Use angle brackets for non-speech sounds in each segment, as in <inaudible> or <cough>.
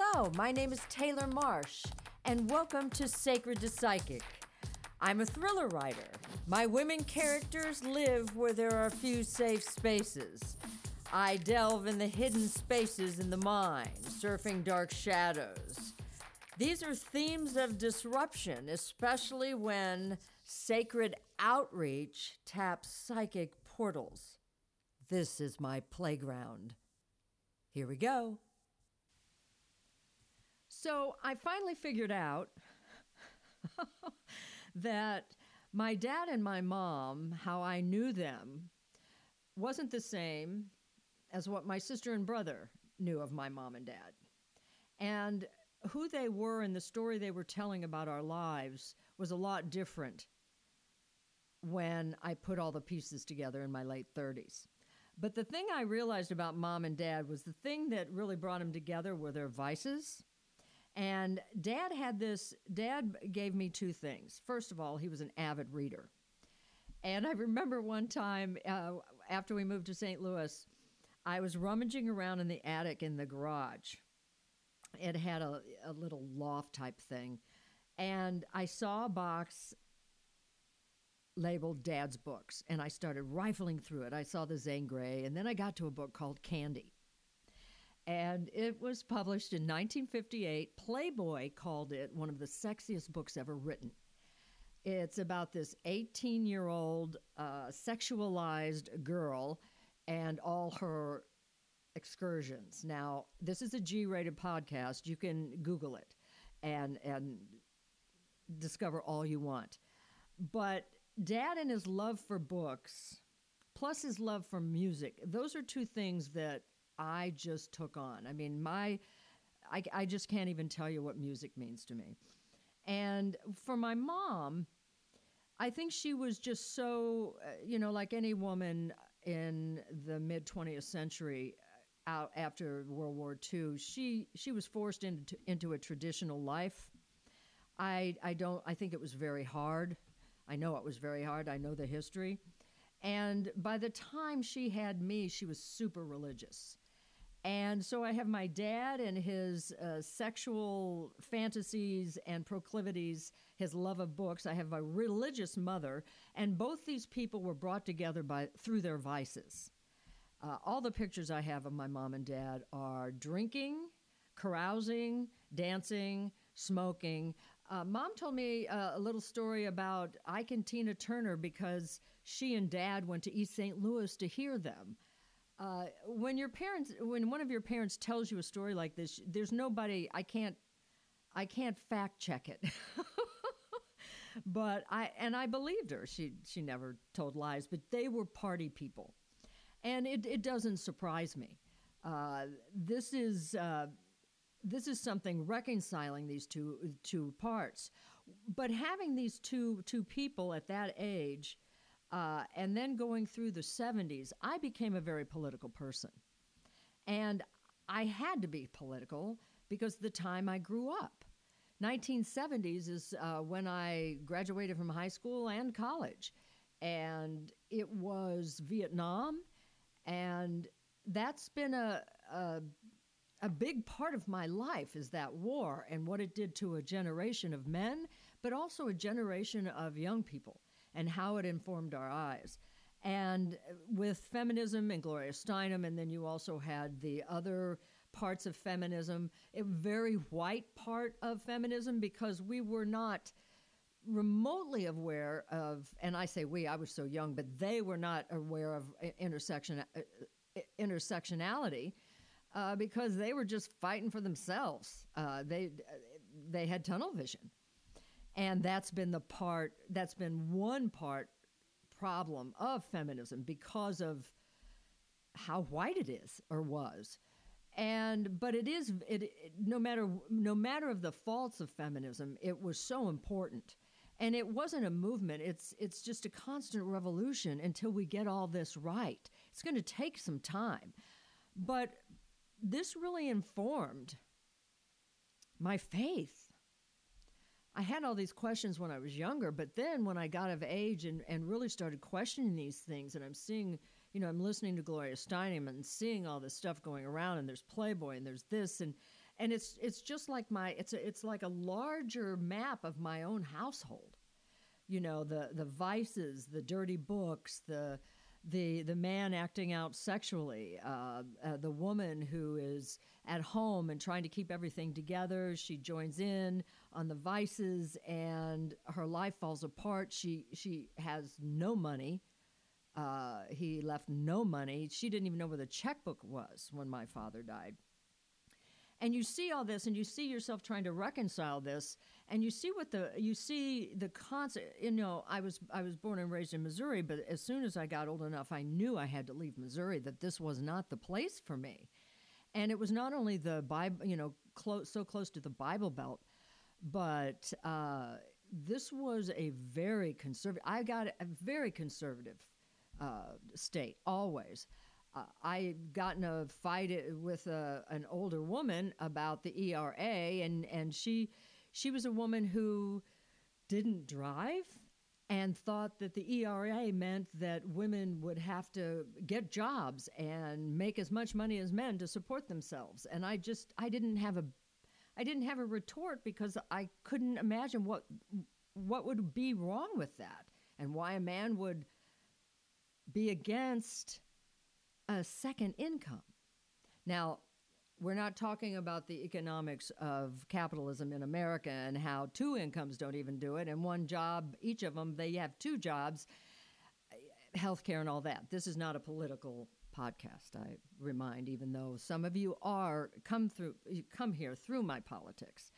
Hello, my name is Taylor Marsh, and welcome to Sacred to Psychic. I'm a thriller writer. My women characters live where there are few safe spaces. I delve in the hidden spaces in the mind, surfing dark shadows. These are themes of disruption, especially when sacred outreach taps psychic portals. This is my playground. Here we go. So I finally figured out <laughs> that my dad and my mom, how I knew them, wasn't the same as what my sister and brother knew of my mom and dad. And who they were and the story they were telling about our lives was a lot different when I put all the pieces together in my late 30s. But the thing I realized about mom and dad was the thing that really brought them together were their vices. And dad had this, dad gave me two things. First of all, he was an avid reader. And I remember one time uh, after we moved to St. Louis, I was rummaging around in the attic in the garage. It had a, a little loft type thing. And I saw a box labeled Dad's Books, and I started rifling through it. I saw the Zane Grey, and then I got to a book called Candy. And it was published in 1958. Playboy called it one of the sexiest books ever written. It's about this 18 year old uh, sexualized girl and all her excursions. Now, this is a G rated podcast. You can Google it and, and discover all you want. But dad and his love for books, plus his love for music, those are two things that I just took on. I mean, my, I, I just can't even tell you what music means to me. And for my mom, I think she was just so, uh, you know, like any woman in the mid 20th century, uh, out after World War II, she she was forced into into a traditional life. I I don't I think it was very hard. I know it was very hard. I know the history. And by the time she had me, she was super religious. And so I have my dad and his uh, sexual fantasies and proclivities, his love of books. I have a religious mother, and both these people were brought together by through their vices. Uh, all the pictures I have of my mom and dad are drinking, carousing, dancing, smoking. Uh, Mom told me uh, a little story about Ike and Tina Turner because she and Dad went to East St. Louis to hear them. Uh, when your parents, when one of your parents tells you a story like this, there's nobody. I can't, I can't fact check it. <laughs> but I and I believed her. She she never told lies. But they were party people, and it it doesn't surprise me. Uh, this is uh, this is something reconciling these two two parts. But having these two two people at that age uh, and then going through the 70s, I became a very political person. And I had to be political because the time I grew up. 1970s is uh, when I graduated from high school and college. And it was Vietnam. And that's been a, a, a big part of my life is that war and what it did to a generation of men, but also a generation of young people and how it informed our eyes. And with feminism and Gloria Steinem, and then you also had the other parts of feminism, a very white part of feminism, because we were not remotely aware of, and I say we, I was so young, but they were not aware of intersection, uh, intersectionality. Uh, because they were just fighting for themselves. Uh, they they had tunnel vision, and that's been the part, that's been one part problem of feminism because of how white it is or was. And but it is it, it, no matter no matter of the faults of feminism, it was so important. And it wasn't a movement. It's it's just a constant revolution until we get all this right. It's going to take some time. But this really informed my faith I had all these questions when I was younger, but then when I got of age and, and really started questioning these things, and I'm seeing, you know, I'm listening to Gloria Steinem and seeing all this stuff going around, and there's Playboy and there's this, and and it's it's just like my it's a, it's like a larger map of my own household. You know, the the vices, the dirty books, the the the man acting out sexually, uh, uh, the woman who is at home and trying to keep everything together. She joins in on the vices, and her life falls apart. She she has no money. Uh, he left no money. She didn't even know where the checkbook was when my father died. And you see all this, and you see yourself trying to reconcile this, and you see what the you see the concept. You know, I was I was born and raised in Missouri, but as soon as I got old enough, I knew I had to leave Missouri. That this was not the place for me, and it was not only the Bible, you know, close so close to the Bible Belt, but uh, this was a very conservative. I got a very conservative uh, state always. Uh, I had gotten a fight with a, an older woman about the ERA, and and she she was a woman who didn't drive and thought that the ERA meant that women would have to get jobs and make as much money as men to support themselves. And I just I didn't have a I didn't have a retort because I couldn't imagine what what would be wrong with that and why a man would be against a second income. Now, we're not talking about the economics of capitalism in America and how two incomes don't even do it, and one job, each of them, they have two jobs, healthcare and all that. This is not a political podcast, I remind, even though some of you are come through come here through my politics.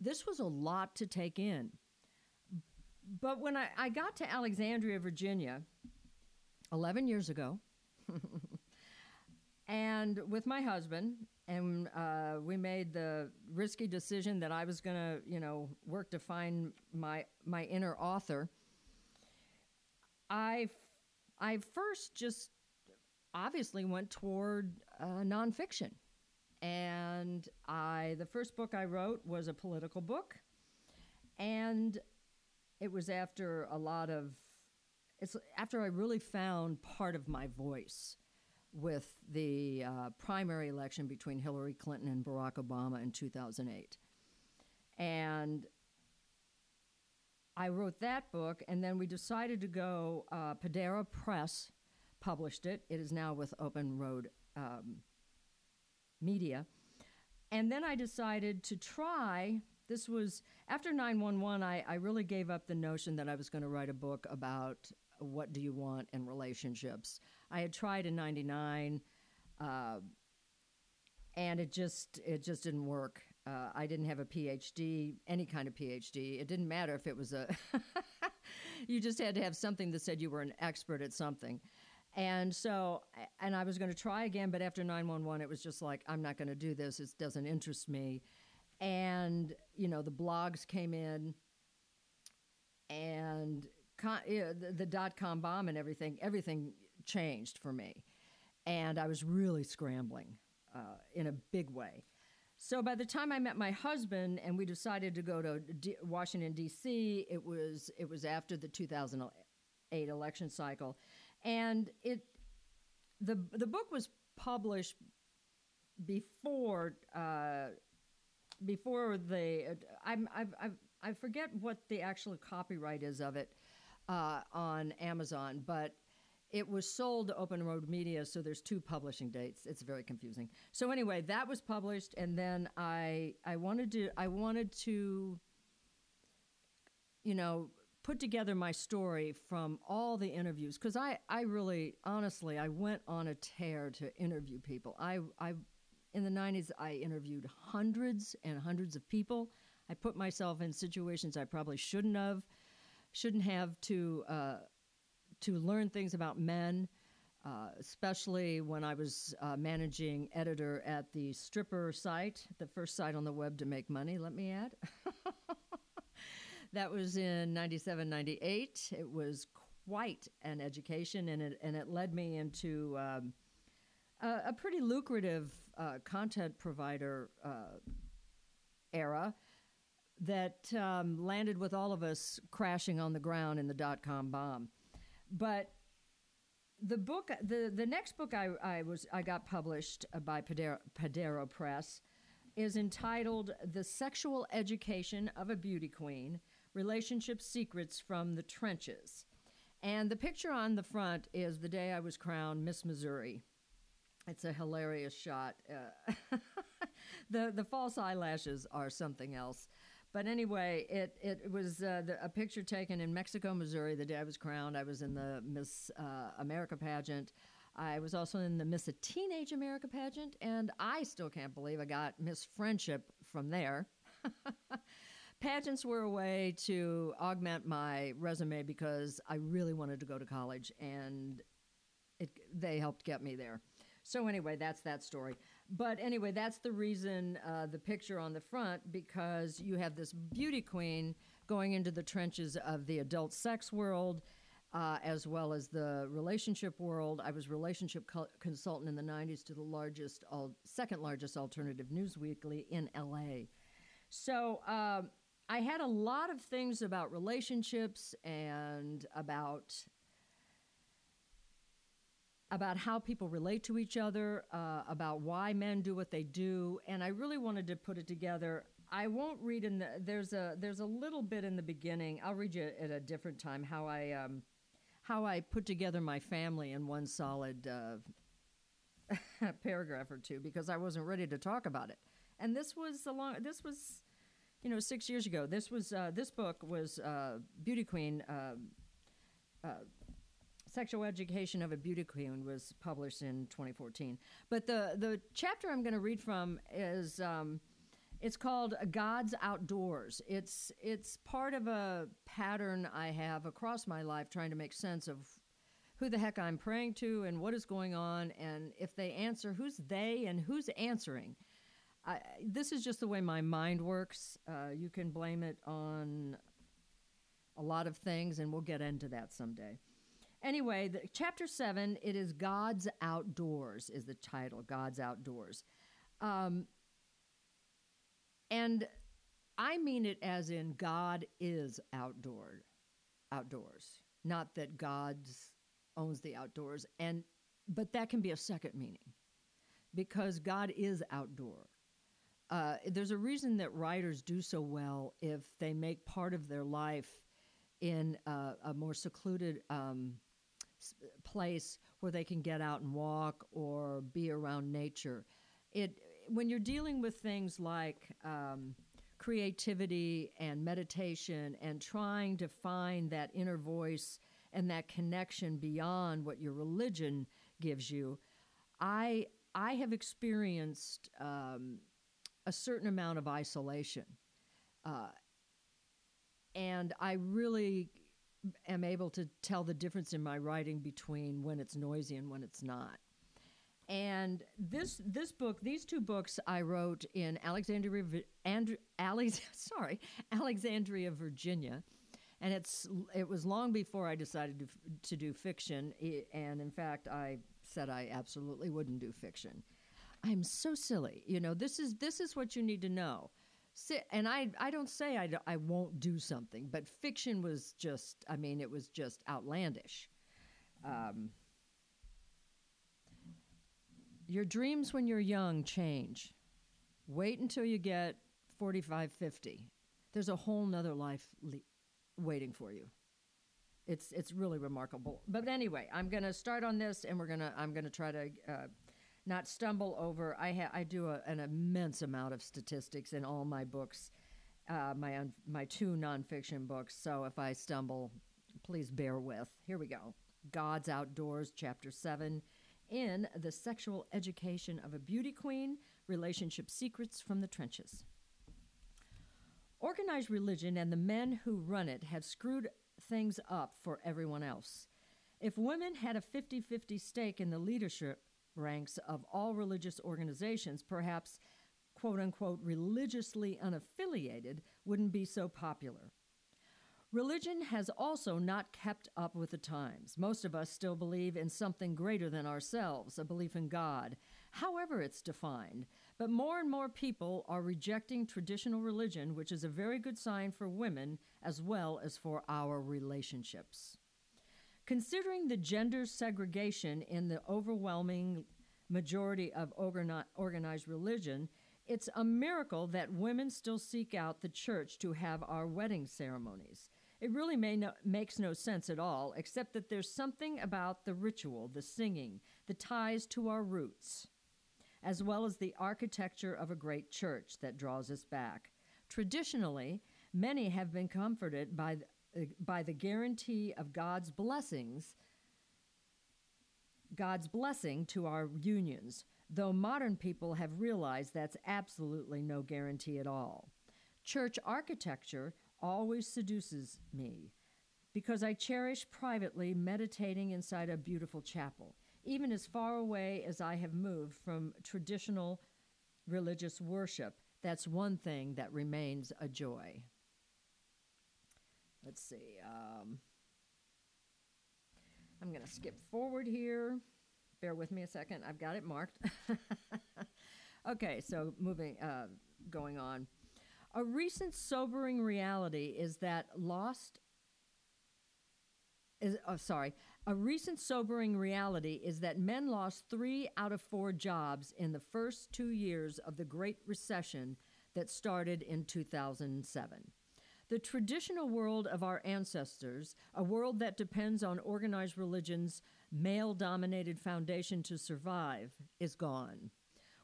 This was a lot to take in. But when I, I got to Alexandria, Virginia, 11 years ago, <laughs> and with my husband, and uh, we made the risky decision that I was going to, you know, work to find my my inner author. I I first just obviously went toward uh, nonfiction, and I the first book I wrote was a political book, and it was after a lot of it's after I really found part of my voice with the uh, primary election between Hillary Clinton and Barack Obama in 2008. And I wrote that book, and then we decided to go. Uh, Pradera Press published it. It is now with Open Road um, Media. And then I decided to try. This was after 911, I, I really gave up the notion that I was going to write a book about what do you want in relationships. I had tried in 99 uh, and it just it just didn't work. Uh, I didn't have a PhD, any kind of PhD. It didn't matter if it was a. <laughs> you just had to have something that said you were an expert at something. And so, and I was going to try again, but after 911, it was just like, I'm not going to do this. It doesn't interest me. And, you know, the blogs came in, and con, the, the dot com bomb and everything, everything changed for me. And I was really scrambling uh, in a big way. So by the time I met my husband and we decided to go to D- Washington D.C., it was it was after the 2008 election cycle, and it the the book was published before uh, before the I'm I've, I've, I forget what the actual copyright is of it, uh, on Amazon, but it was sold to Open Road Media, so there's two publishing dates. It's very confusing. So anyway, that was published, and then I I wanted to I wanted to you know put together my story from all the interviews because I I really honestly I went on a tear to interview people. I I in the 90s I interviewed hundreds and hundreds of people. I put myself in situations I probably shouldn't have shouldn't have to uh, to learn things about men, uh, especially when I was uh, managing editor at the stripper site, the first site on the web to make money. Let me add. <laughs> that was in 97, 98. It was quite an education, and it and it led me into um, a, a, pretty lucrative uh, content provider uh, era that um, landed with all of us crashing on the ground in the dot com bomb. But the book, the, the next book I, I was I got published by Pradera, Pradera Press is entitled The Sexual Education of a Beauty Queen Relationship Secrets from the Trenches. And the picture on the front is the day I was crowned Miss Missouri. It's a hilarious shot. Uh, <laughs> the the false eyelashes are something else. But anyway, it it was uh, the, a picture taken in Mexico, Missouri, the day I was crowned. I was in the Miss uh, America pageant. I was also in the Miss a Teenage America pageant, and I still can't believe I got Miss Friendship from there. <laughs> Pageants were a way to augment my resume because I really wanted to go to college, and it, they helped get me there. So anyway, that's that story. But anyway, that's the reason uh, the picture on the front because you have this beauty queen going into the trenches of the adult sex world. Uh, as well as the relationship world. I was relationship co- consultant in the 90s to the largest, al- second largest alternative news weekly in LA. So uh, I had a lot of things about relationships and about about how people relate to each other, uh, about why men do what they do, and I really wanted to put it together. I won't read in the there's a there's a little bit in the beginning. I'll read you at a different time how I um, how I put together my family in one solid uh, <laughs> paragraph or two because I wasn't ready to talk about it. And this was a long this was you know six years ago. This was uh, this book was uh, Beauty Queen. Uh, uh, Sexual Education of a Beauty Queen was published in 2014. But the, the chapter I'm going to read from is um, it's called God's Outdoors. It's it's part of a pattern I have across my life trying to make sense of who the heck I'm praying to and what is going on and if they answer who's they and who's answering. I, this is just the way my mind works. Uh, you can blame it on a lot of things, and we'll get into that someday. Anyway, the, chapter seven, it is God's Outdoors, is the title, God's Outdoors. Um, and I mean it as in God is outdoor, outdoors, not that God owns the outdoors. And but that can be a second meaning, because God is outdoor. Uh, there's a reason that writers do so well if they make part of their life in uh, a more secluded um, place where they can get out and walk or be around nature. It when you're dealing with things like um, creativity and meditation and trying to find that inner voice and that connection beyond what your religion gives you, I I have experienced um, a certain amount of isolation, uh, and I really am able to tell the difference in my writing between when it's noisy and when it's not. And this this book, these two books, I wrote in Alexandria, and, Alex, <laughs> sorry, Alexandria, Virginia, and it's it was long before I decided to to do fiction. And in fact, I said I absolutely wouldn't do fiction. I'm so silly, you know. This is this is what you need to know and I, I don't say I, I won't do something, but fiction was just, I mean, it was just outlandish. Um, your dreams when you're young change. Wait until you get 45, 50. There's a whole nother life le- waiting for you. It's, it's really remarkable. But anyway, I'm going to start on this and we're going to, I'm going to try to uh, not stumble over. I ha- I do a, an immense amount of statistics in all my books, uh, my un- my two nonfiction books. So if I stumble, please bear with. Here we go. God's Outdoors, Chapter Seven, in the Sexual Education of a Beauty Queen: Relationship Secrets from the Trenches. Organized religion and the men who run it have screwed things up for everyone else. If women had a 50 50 stake in the leadership ranks of all religious organizations, perhaps quote unquote religiously unaffiliated, wouldn't be so popular. Religion has also not kept up with the times. Most of us still believe in something greater than ourselves, a belief in God, however it's defined. But more and more people are rejecting traditional religion, which is a very good sign for women as well as for our relationships. Considering the gender segregation in the overwhelming majority of organized religion, It's a miracle that women still seek out the church to have our wedding ceremonies. It really no, makes no sense at all, except that there's something about the ritual, the singing, the ties to our roots, as well as the architecture of a great church that draws us back. Traditionally, many have been comforted by by the guarantee of God's blessings, God's blessing to our unions, though modern people have realized that's absolutely no guarantee at all. Church architecture always seduces me because I cherish privately meditating inside a beautiful chapel, even as far away as I have moved from traditional religious worship. That's one thing that remains a joy. Let's see. Um, I'm going to skip forward here. Bear with me a second. I've got it marked. <laughs> okay, so moving, uh, going on. A recent sobering reality is that lost. Is, oh, sorry. A recent sobering reality is that men lost three out of four jobs in the first two years of the Great Recession that started in 2007. The traditional world of our ancestors, a world that depends on organized religion's male dominated foundation to survive, is gone.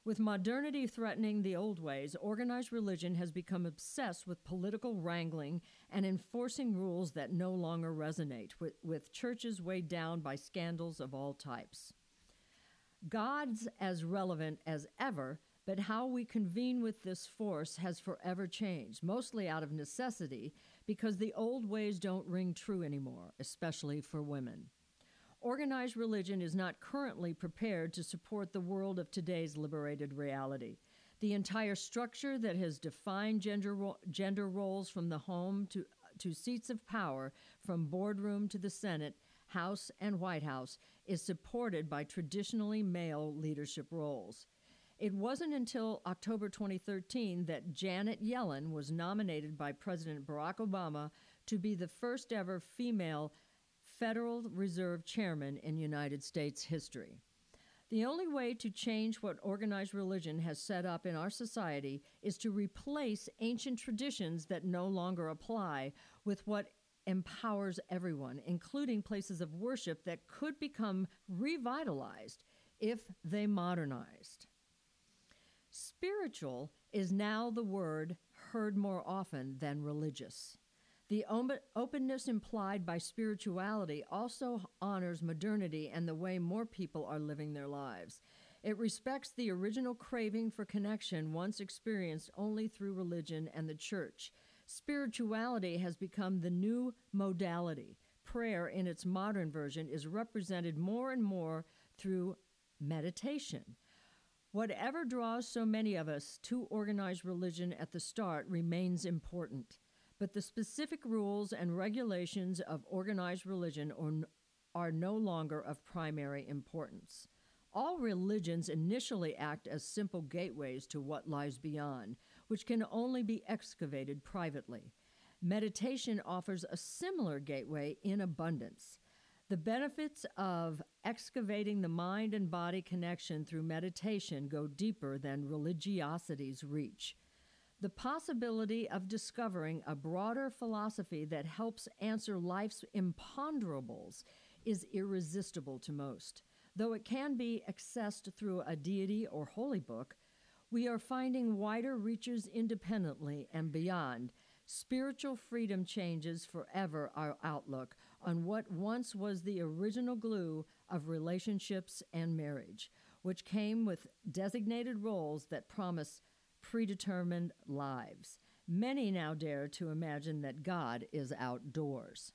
With modernity threatening the old ways, organized religion has become obsessed with political wrangling and enforcing rules that no longer resonate, with, with churches weighed down by scandals of all types. God's as relevant as ever, but how we convene with this force has forever changed, mostly out of necessity, because the old ways don't ring true anymore, especially for women. Organized religion is not currently prepared to support the world of today's liberated reality. The entire structure that has defined gender, ro- gender roles from the home to, to seats of power, from boardroom to the Senate, House, and White House, is supported by traditionally male leadership roles. It wasn't until October 2013 that Janet Yellen was nominated by President Barack Obama to be the first ever female Federal Reserve Chairman in United States history. The only way to change what organized religion has set up in our society is to replace ancient traditions that no longer apply with what empowers everyone, including places of worship that could become revitalized if they modernized. Spiritual is now the word heard more often than religious. The openness implied by spirituality also honors modernity and the way more people are living their lives. It respects the original craving for connection once experienced only through religion and the church. Spirituality has become the new modality. Prayer, in its modern version, is represented more and more through meditation. Whatever draws so many of us to organized religion at the start remains important, but the specific rules and regulations of organized religion are, no longer of primary importance. All religions initially act as simple gateways to what lies beyond, which can only be excavated privately. Meditation offers a similar gateway in abundance. The benefits of excavating the mind and body connection through meditation go deeper than religiosity's reach. The possibility of discovering a broader philosophy that helps answer life's imponderables is irresistible to most. Though it can be accessed through a deity or holy book, we are finding wider reaches independently and beyond. Spiritual freedom changes forever our outlook on what once was the original glue of relationships and marriage, which came with designated roles that promise predetermined lives. Many now dare to imagine that God is outdoors.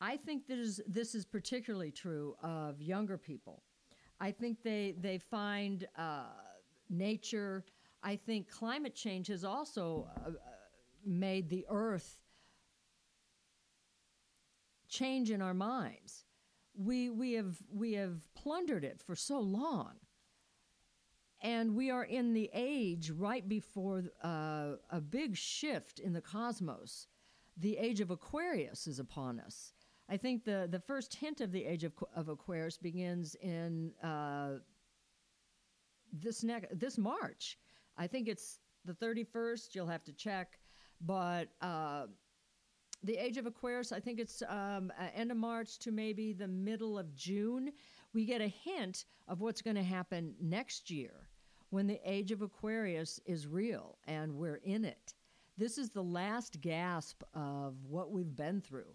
I think this is, this is particularly true of younger people. I think they, they find uh, nature, I think climate change has also uh, made the earth change in our minds. We, we, have, we have plundered it for so long. And we are in the age right before uh, a big shift in the cosmos. The age of Aquarius is upon us. I think the, the first hint of the age of, of Aquarius begins in uh, this, ne- this March. I think it's the 31st. You'll have to check. But uh, the age of Aquarius, I think it's um, end of March to maybe the middle of June. We get a hint of what's going to happen next year when the age of Aquarius is real and we're in it. This is the last gasp of what we've been through.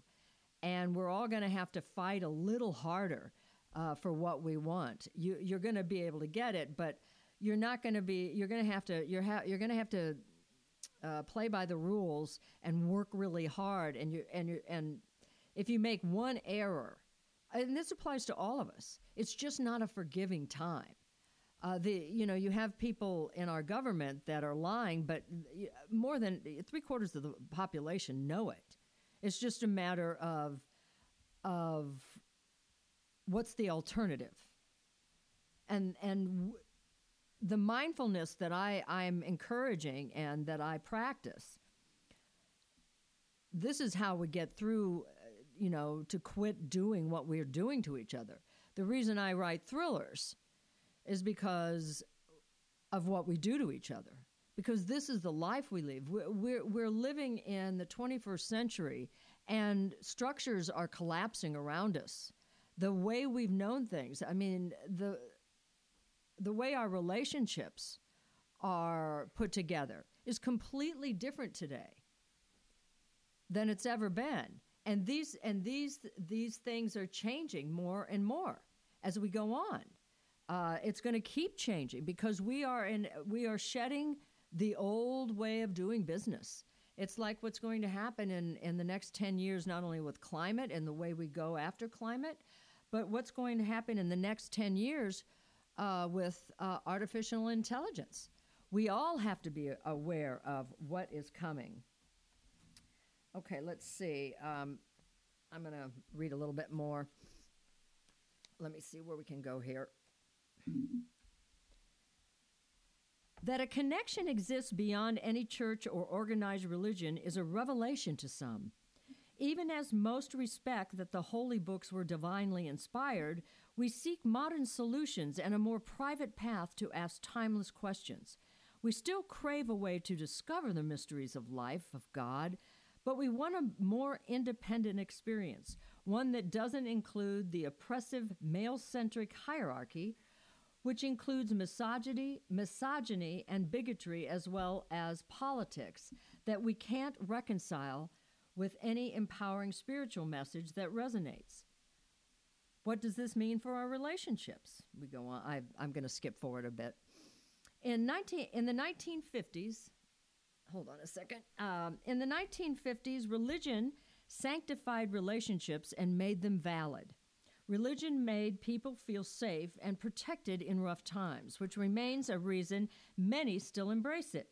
And we're all going to have to fight a little harder uh, for what we want. You, you're going to be able to get it, but you're not going to be. You're going to have to. You're ha- you're going to have to uh, play by the rules and work really hard. And you and you and if you make one error, and this applies to all of us, it's just not a forgiving time. Uh, the you know you have people in our government that are lying, but more than three quarters of the population know it. It's just a matter of of what's the alternative, and and w- the mindfulness that I I'm encouraging and that I practice. This is how we get through, uh, you know, to quit doing what we're doing to each other. The reason I write thrillers is because of what we do to each other. Because this is the life we live. We're, we're, we're living in the 21st century, and structures are collapsing around us. The way we've known things, I mean, the, the way our relationships are put together is completely different today than it's ever been. And these and these these things are changing more and more as we go on. Uh, it's going to keep changing because we are in we are shedding the old way of doing business. It's like what's going to happen in, in the next 10 years, not only with climate and the way we go after climate, but what's going to happen in the next 10 years uh, with uh, artificial intelligence. We all have to be aware of what is coming. Okay, let's see. Um, I'm going to read a little bit more. Let me see where we can go here. That a connection exists beyond any church or organized religion is a revelation to some. Even as most respect that the holy books were divinely inspired, we seek modern solutions and a more private path to ask timeless questions. We still crave a way to discover the mysteries of life, of God, but we want a more independent experience, one that doesn't include the oppressive male centric hierarchy which includes misogyny, misogyny and bigotry as well as politics that we can't reconcile with any empowering spiritual message that resonates. What does this mean for our relationships? We go on. I, am going to skip forward a bit. In 19 in the 1950s, hold on a second. Um, in the 1950s, religion sanctified relationships and made them valid. Religion made people feel safe and protected in rough times, which remains a reason many still embrace it.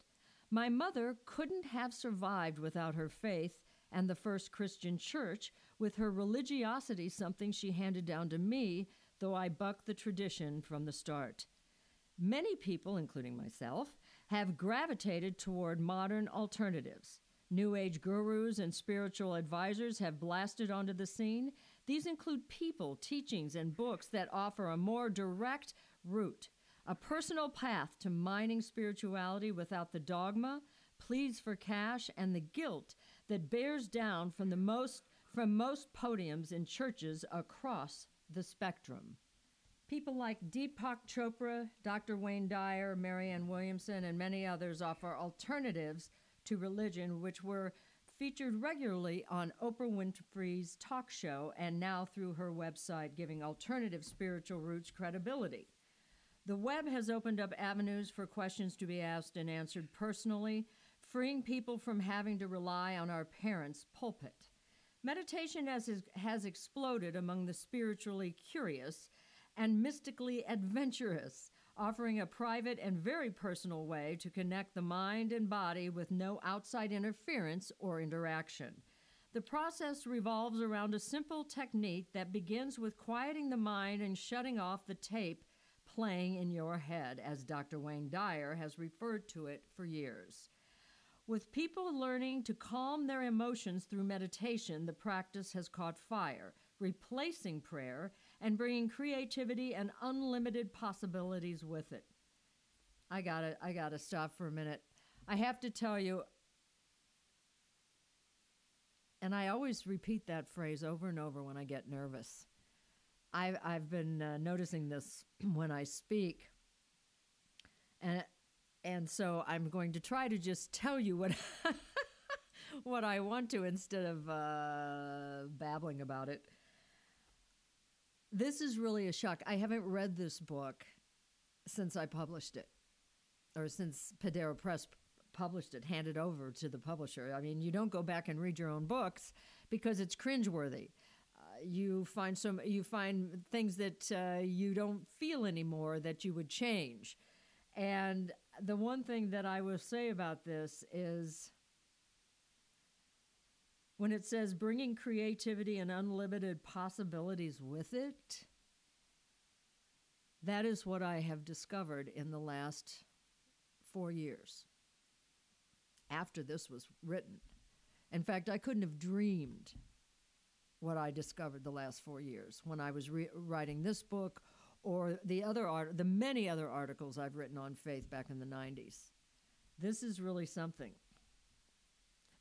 My mother couldn't have survived without her faith and the first Christian church, with her religiosity something she handed down to me, though I bucked the tradition from the start. Many people, including myself, have gravitated toward modern alternatives. New Age gurus and spiritual advisors have blasted onto the scene, these include people, teachings, and books that offer a more direct route, a personal path to mining spirituality without the dogma, pleas for cash, and the guilt that bears down from the most from most podiums in churches across the spectrum. People like Deepak Chopra, Dr. Wayne Dyer, Marianne Williamson, and many others offer alternatives to religion which were featured regularly on Oprah Winfrey's talk show and now through her website, giving alternative spiritual roots credibility. The web has opened up avenues for questions to be asked and answered personally, freeing people from having to rely on our parents' pulpit. Meditation has, has exploded among the spiritually curious and mystically adventurous, offering a private and very personal way to connect the mind and body with no outside interference or interaction. The process revolves around a simple technique that begins with quieting the mind and shutting off the tape playing in your head, as Dr. Wayne Dyer has referred to it for years. With people learning to calm their emotions through meditation, the practice has caught fire, replacing prayer and bringing creativity and unlimited possibilities with it. I gotta I gotta stop for a minute. I have to tell you, and I always repeat that phrase over and over when I get nervous. I've I've been uh, noticing this <clears throat> when I speak, and and so I'm going to try to just tell you what <laughs> what I want to instead of uh, babbling about it. This is really a shock. I haven't read this book since I published it, or since Padero Press published it, handed over to the publisher. I mean, you don't go back and read your own books because it's cringeworthy. Uh, you find some, you find things that uh, you don't feel anymore that you would change. And the one thing that I will say about this is when it says bringing creativity and unlimited possibilities with it, that is what I have discovered in the last four years after this was written. In fact, I couldn't have dreamed what I discovered the last four years when I was re- writing this book or the other art, the many other articles I've written on faith back in the 90s. This is really something.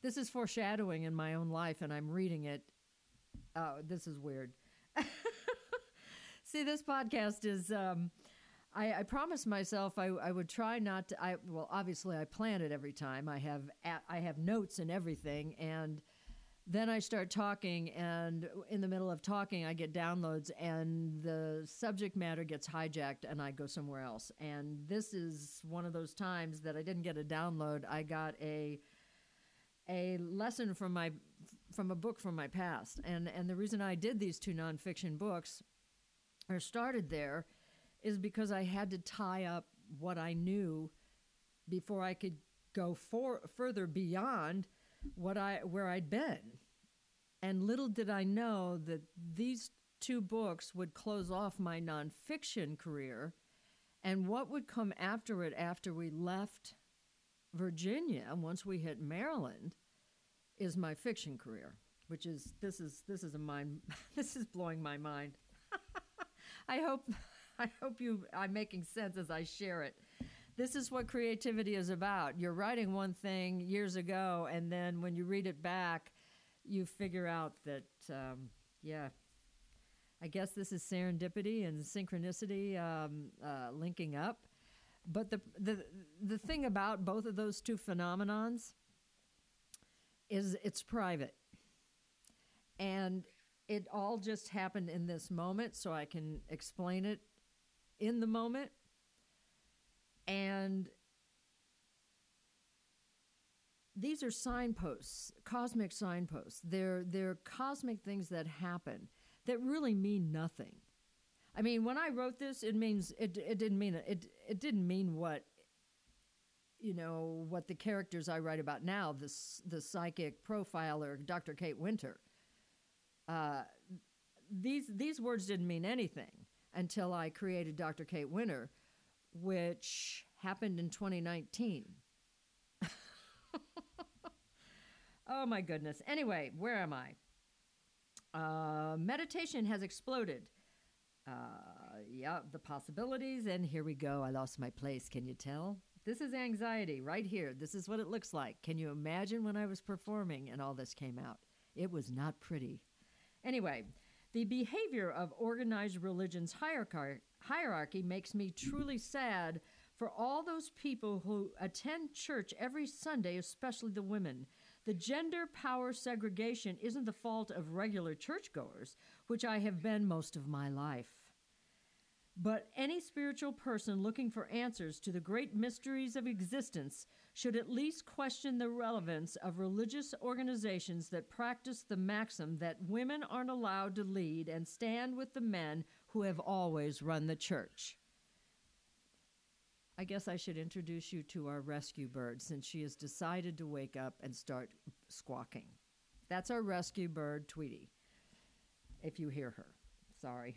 This is foreshadowing in my own life, and I'm reading it. Oh, this is weird. <laughs> See, this podcast is. Um, I, I promised myself I, I would try not to. I well, obviously, I plan it every time. I have I have notes and everything, and then I start talking, and in the middle of talking, I get downloads, and the subject matter gets hijacked, and I go somewhere else. And this is one of those times that I didn't get a download. I got a a lesson from my from a book from my past. And and the reason I did these two nonfiction books or started there is because I had to tie up what I knew before I could go for, further beyond what I where I'd been. And little did I know that these two books would close off my nonfiction career and what would come after it after we left Virginia, once we hit Maryland, is my fiction career, which is this is this is a mind <laughs> this is blowing my mind. <laughs> I hope <laughs> I hope you I'm making sense as I share it. This is what creativity is about. You're writing one thing years ago, and then when you read it back, you figure out that um, yeah, I guess this is serendipity and synchronicity um, uh, linking up. But the, the the thing about both of those two phenomenons is it's private. And it all just happened in this moment, so I can explain it in the moment. And these are signposts, cosmic signposts. They're, they're cosmic things that happen that really mean nothing. I mean, when I wrote this, it means it, it didn't mean it. It didn't mean what you know what the characters I write about now. This the psychic profiler, Dr. Kate Winter. Uh, these these words didn't mean anything until I created Dr. Kate Winter, which happened in 2019. <laughs> oh my goodness. Anyway, where am I? Uh, meditation has exploded. Uh, yeah, the possibilities, and here we go. I lost my place. Can you tell? This is anxiety right here. This is what it looks like. Can you imagine when I was performing and all this came out? It was not pretty. Anyway, the behavior of organized religion's hierarchy, hierarchy makes me truly sad for all those people who attend church every Sunday, especially the women. The gender power segregation isn't the fault of regular churchgoers, which I have been most of my life. But any spiritual person looking for answers to the great mysteries of existence should at least question the relevance of religious organizations that practice the maxim that women aren't allowed to lead and stand with the men who have always run the church. I guess I should introduce you to our rescue bird since she has decided to wake up and start squawking. That's our rescue bird, Tweety, if you hear her. Sorry.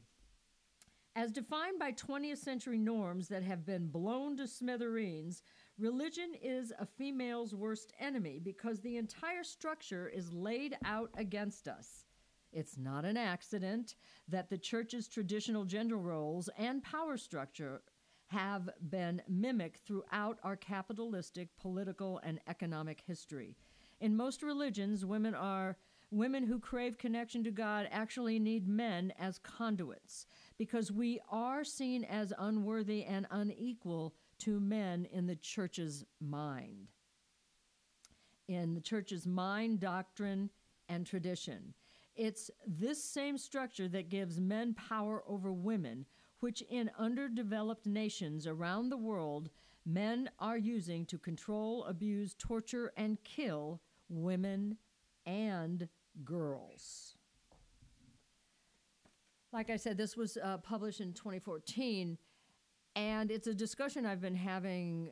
As defined by 20th century norms that have been blown to smithereens, religion is a female's worst enemy because the entire structure is laid out against us. It's not an accident that the church's traditional gender roles and power structure have been mimicked throughout our capitalistic political and economic history. In most religions, women are women who crave connection to God actually need men as conduits because we are seen as unworthy and unequal to men in the church's mind. In the church's mind, doctrine, and tradition. It's this same structure that gives men power over women which in underdeveloped nations around the world men are using to control, abuse, torture, and kill women and girls. Like I said, this was uh, published in 2014, and it's a discussion I've been having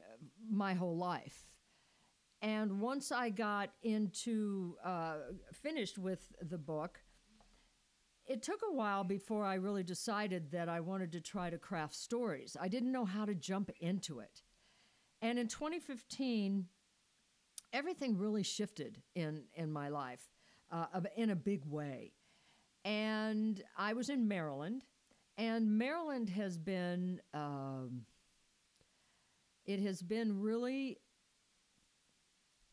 my whole life. And once I got into, uh, finished with the book, it took a while before I really decided that I wanted to try to craft stories. I didn't know how to jump into it. And in 2015, everything really shifted in, in my life uh, in a big way. And I was in Maryland, and Maryland has been, um, it has been really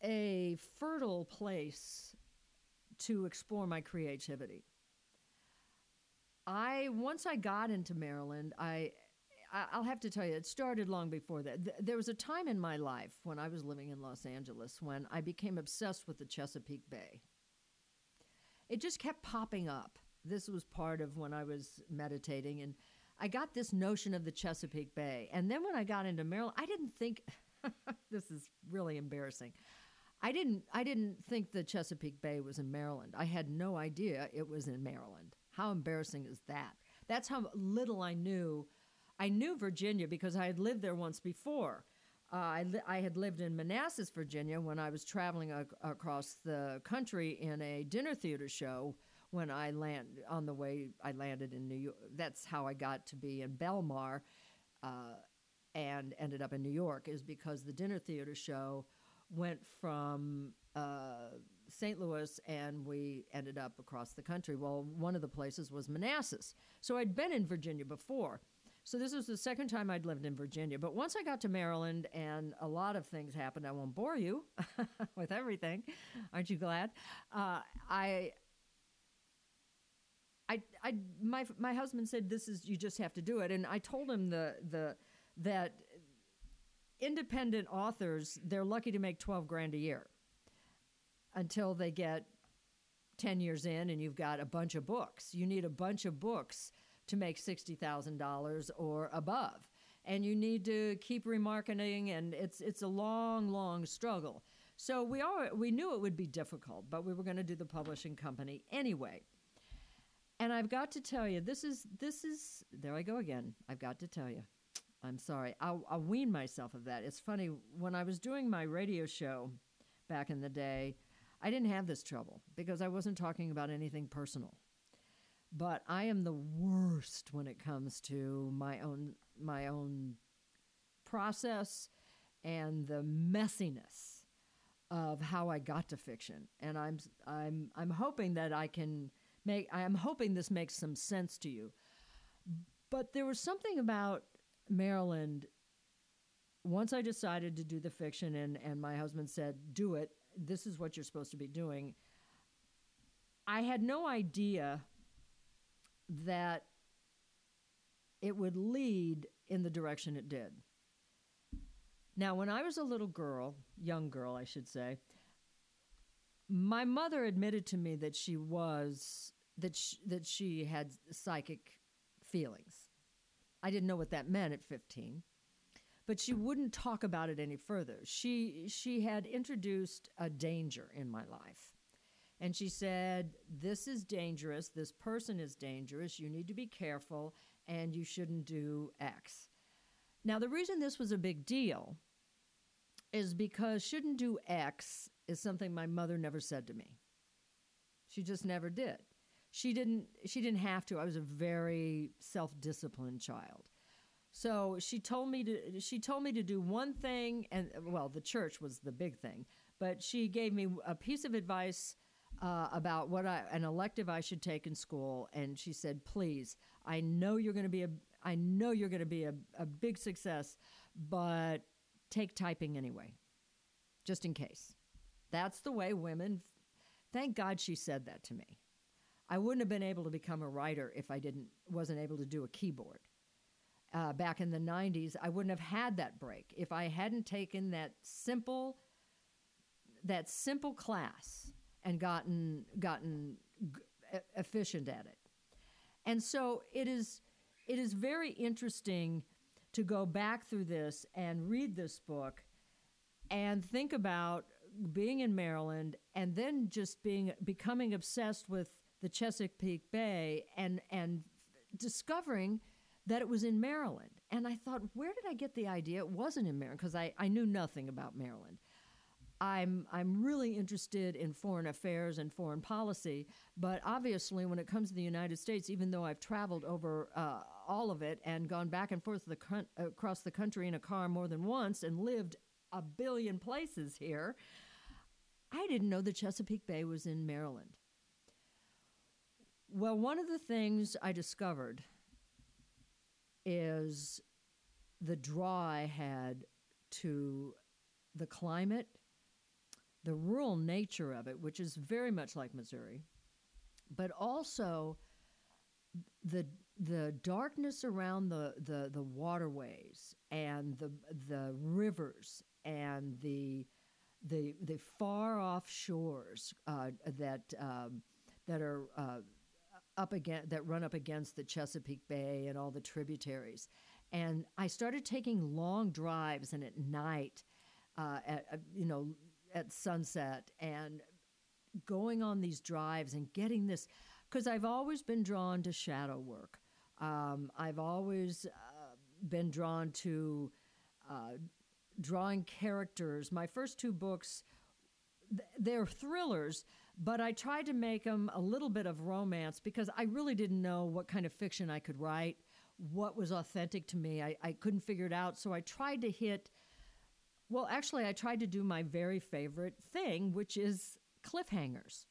a fertile place to explore my creativity. I once I got into Maryland, I I'll have to tell you, it started long before that. There was a time in my life when I was living in Los Angeles when I became obsessed with the Chesapeake Bay. It just kept popping up. This was part of when I was meditating, and I got this notion of the Chesapeake Bay. And then when I got into Maryland, I didn't think <laughs> this is really embarrassing. I didn't I didn't think the Chesapeake Bay was in Maryland. I had no idea it was in Maryland. How embarrassing is that? That's how little I knew. I knew Virginia because I had lived there once before. Uh, I, li- I had lived in Manassas, Virginia, when I was traveling ac- across the country in a dinner theater show. When I land on the way, I landed in New York. That's how I got to be in Belmar, uh, and ended up in New York. Is because the dinner theater show went from uh, St. Louis and we ended up across the country. Well, one of the places was Manassas. So I'd been in Virginia before. So this was the second time I'd lived in Virginia. But once I got to Maryland and a lot of things happened, I won't bore you <laughs> with everything. Aren't you glad? Uh, I. I, I, my, my husband said, "This is you just have to do it," and I told him the the that independent authors they're lucky to make twelve grand a year until they get 10 years in and you've got a bunch of books. You need a bunch of books to make $60,000 or above. And you need to keep remarketing and it's it's a long long struggle. So we are we knew it would be difficult, but we were going to do the publishing company anyway. And I've got to tell you, this is this is there I go again. I've got to tell you. I'm sorry. I'll, I'll wean myself of that. It's funny when I was doing my radio show back in the day. I didn't have this trouble because I wasn't talking about anything personal. But I am the worst when it comes to my own my own process and the messiness of how I got to fiction. And I'm I'm I'm hoping that I can make I am hoping this makes some sense to you. But there was something about Maryland once I decided to do the fiction and, and my husband said, do it, this is what you're supposed to be doing. I had no idea that it would lead in the direction it did. Now, when I was a little girl, young girl, I should say, my mother admitted to me that she was that she, that she had psychic feelings. I didn't know what that meant at 15 but she wouldn't talk about it any further. She she had introduced a danger in my life. And she said, This is dangerous. This person is dangerous. You need to be careful and you shouldn't do X. Now, the reason this was a big deal is because shouldn't do X is something my mother never said to me. She just never did. She didn't she didn't have to. I was a very self-disciplined child. So she told me to she told me to do one thing and well the church was the big thing, but she gave me a piece of advice uh, about what I, an elective I should take in school, and she said, "Please, I know you're going to be a, I know you're going to be a, a big success, but take typing anyway, just in case." That's the way women. Thank God she said that to me. I wouldn't have been able to become a writer if I didn't wasn't able to do a keyboard. Uh, back in the 90s, I wouldn't have had that break if I hadn't taken that simple that simple class and gotten gotten g- efficient at it. And so it is it is very interesting to go back through this and read this book and think about being in Maryland and then just being becoming obsessed with the Chesapeake Bay and and discovering that it was in Maryland. And I thought, where did I get the idea it wasn't in Maryland? Because I, I knew nothing about Maryland. I'm I'm really interested in foreign affairs and foreign policy, but obviously, when it comes to the United States, even though I've traveled over uh, all of it and gone back and forth the across the country in a car more than once and lived a billion places here, I didn't know the Chesapeake Bay was in Maryland. Well, one of the things I discovered is the draw I had to the climate the rural nature of it, which is very much like Missouri, but also the the darkness around the, the, the waterways and the the rivers and the the the far off shores uh, that um, that are uh, up against that run up against the Chesapeake Bay and all the tributaries, and I started taking long drives and at night, uh, at, you know at sunset and going on these drives and getting this because I've always been drawn to shadow work. Um, I've always uh, been drawn to uh, drawing characters. My first two books, th- they're thrillers, but I tried to make them a little bit of romance because I really didn't know what kind of fiction I could write, what was authentic to me. I, I couldn't figure it out. So I tried to hit well, actually, I tried to do my very favorite thing, which is cliffhangers.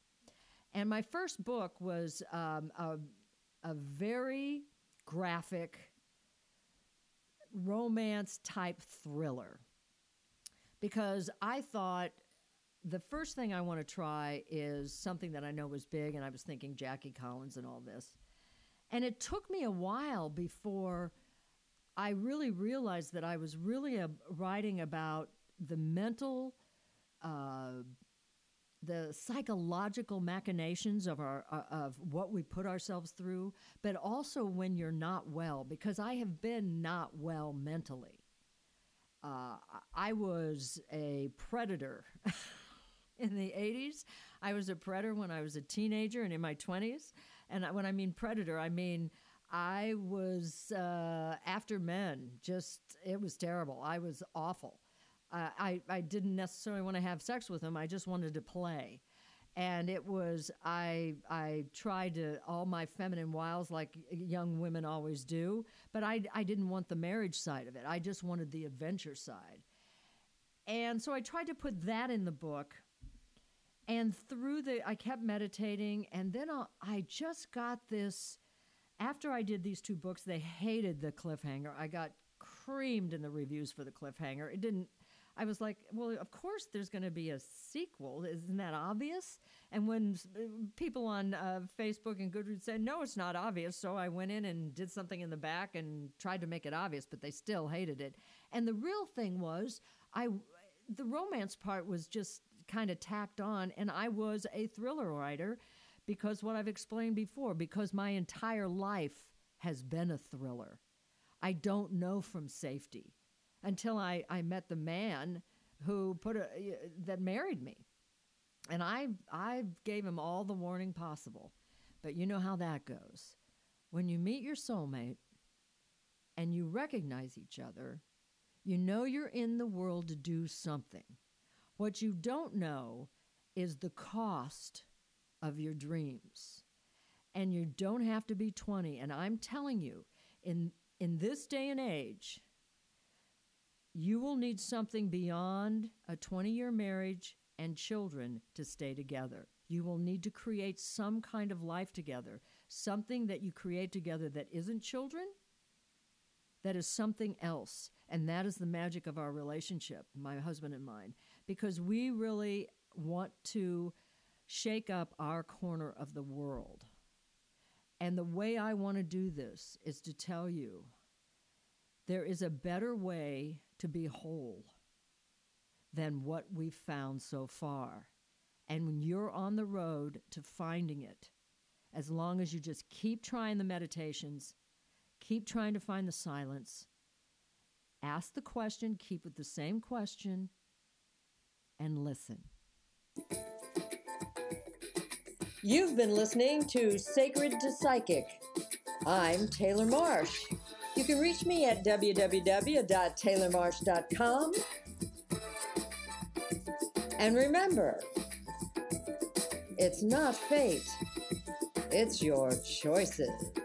And my first book was um, a, a very graphic romance type thriller because I thought the first thing I want to try is something that I know was big, and I was thinking Jackie Collins and all this. And it took me a while before I really realized that I was really a, writing about the mental, uh, the psychological machinations of our uh, of what we put ourselves through, but also when you're not well. Because I have been not well mentally. Uh, I was a predator <laughs> in the 80s. I was a predator when I was a teenager and in my 20s. And when I mean predator, I mean I was uh, after men. Just, it was terrible. I was awful. Uh, I, I didn't necessarily want to have sex with them. I just wanted to play. And it was, I, I tried to, all my feminine wiles like young women always do, but I, I didn't want the marriage side of it. I just wanted the adventure side. And so I tried to put that in the book. And through the, I kept meditating. And then i I just got this after I did these two books, they hated the cliffhanger. I got creamed in the reviews for the cliffhanger. It didn't. I was like, well, of course there's going to be a sequel. Isn't that obvious? And when people on uh, Facebook and Goodreads said, no, it's not obvious. So I went in and did something in the back and tried to make it obvious, but they still hated it. And the real thing was, I, the romance part was just kind of tacked on, and I was a thriller writer because what I've explained before, because my entire life has been a thriller. I don't know from safety until I, I met the man who put a that married me. And I I gave him all the warning possible. But you know how that goes. When you meet your soulmate and you recognize each other, you know you're in the world to do something. What you don't know is the cost of your dreams. And you don't have to be 20. And I'm telling you, in, in this day and age, you will need something beyond a 20 year marriage and children to stay together. You will need to create some kind of life together, something that you create together that isn't children, that is something else. And that is the magic of our relationship, my husband and mine, because we really want to shake up our corner of the world. And the way I want to do this is to tell you there is a better way to be whole than what we've found so far. And when you're on the road to finding it, as long as you just keep trying the meditations, keep trying to find the silence, ask the question, keep with the same question, and listen. You've been listening to Sacred to Psychic. I'm Taylor Marsh. You can reach me at www.taylormarsh.com. And remember, it's not fate, it's your choices.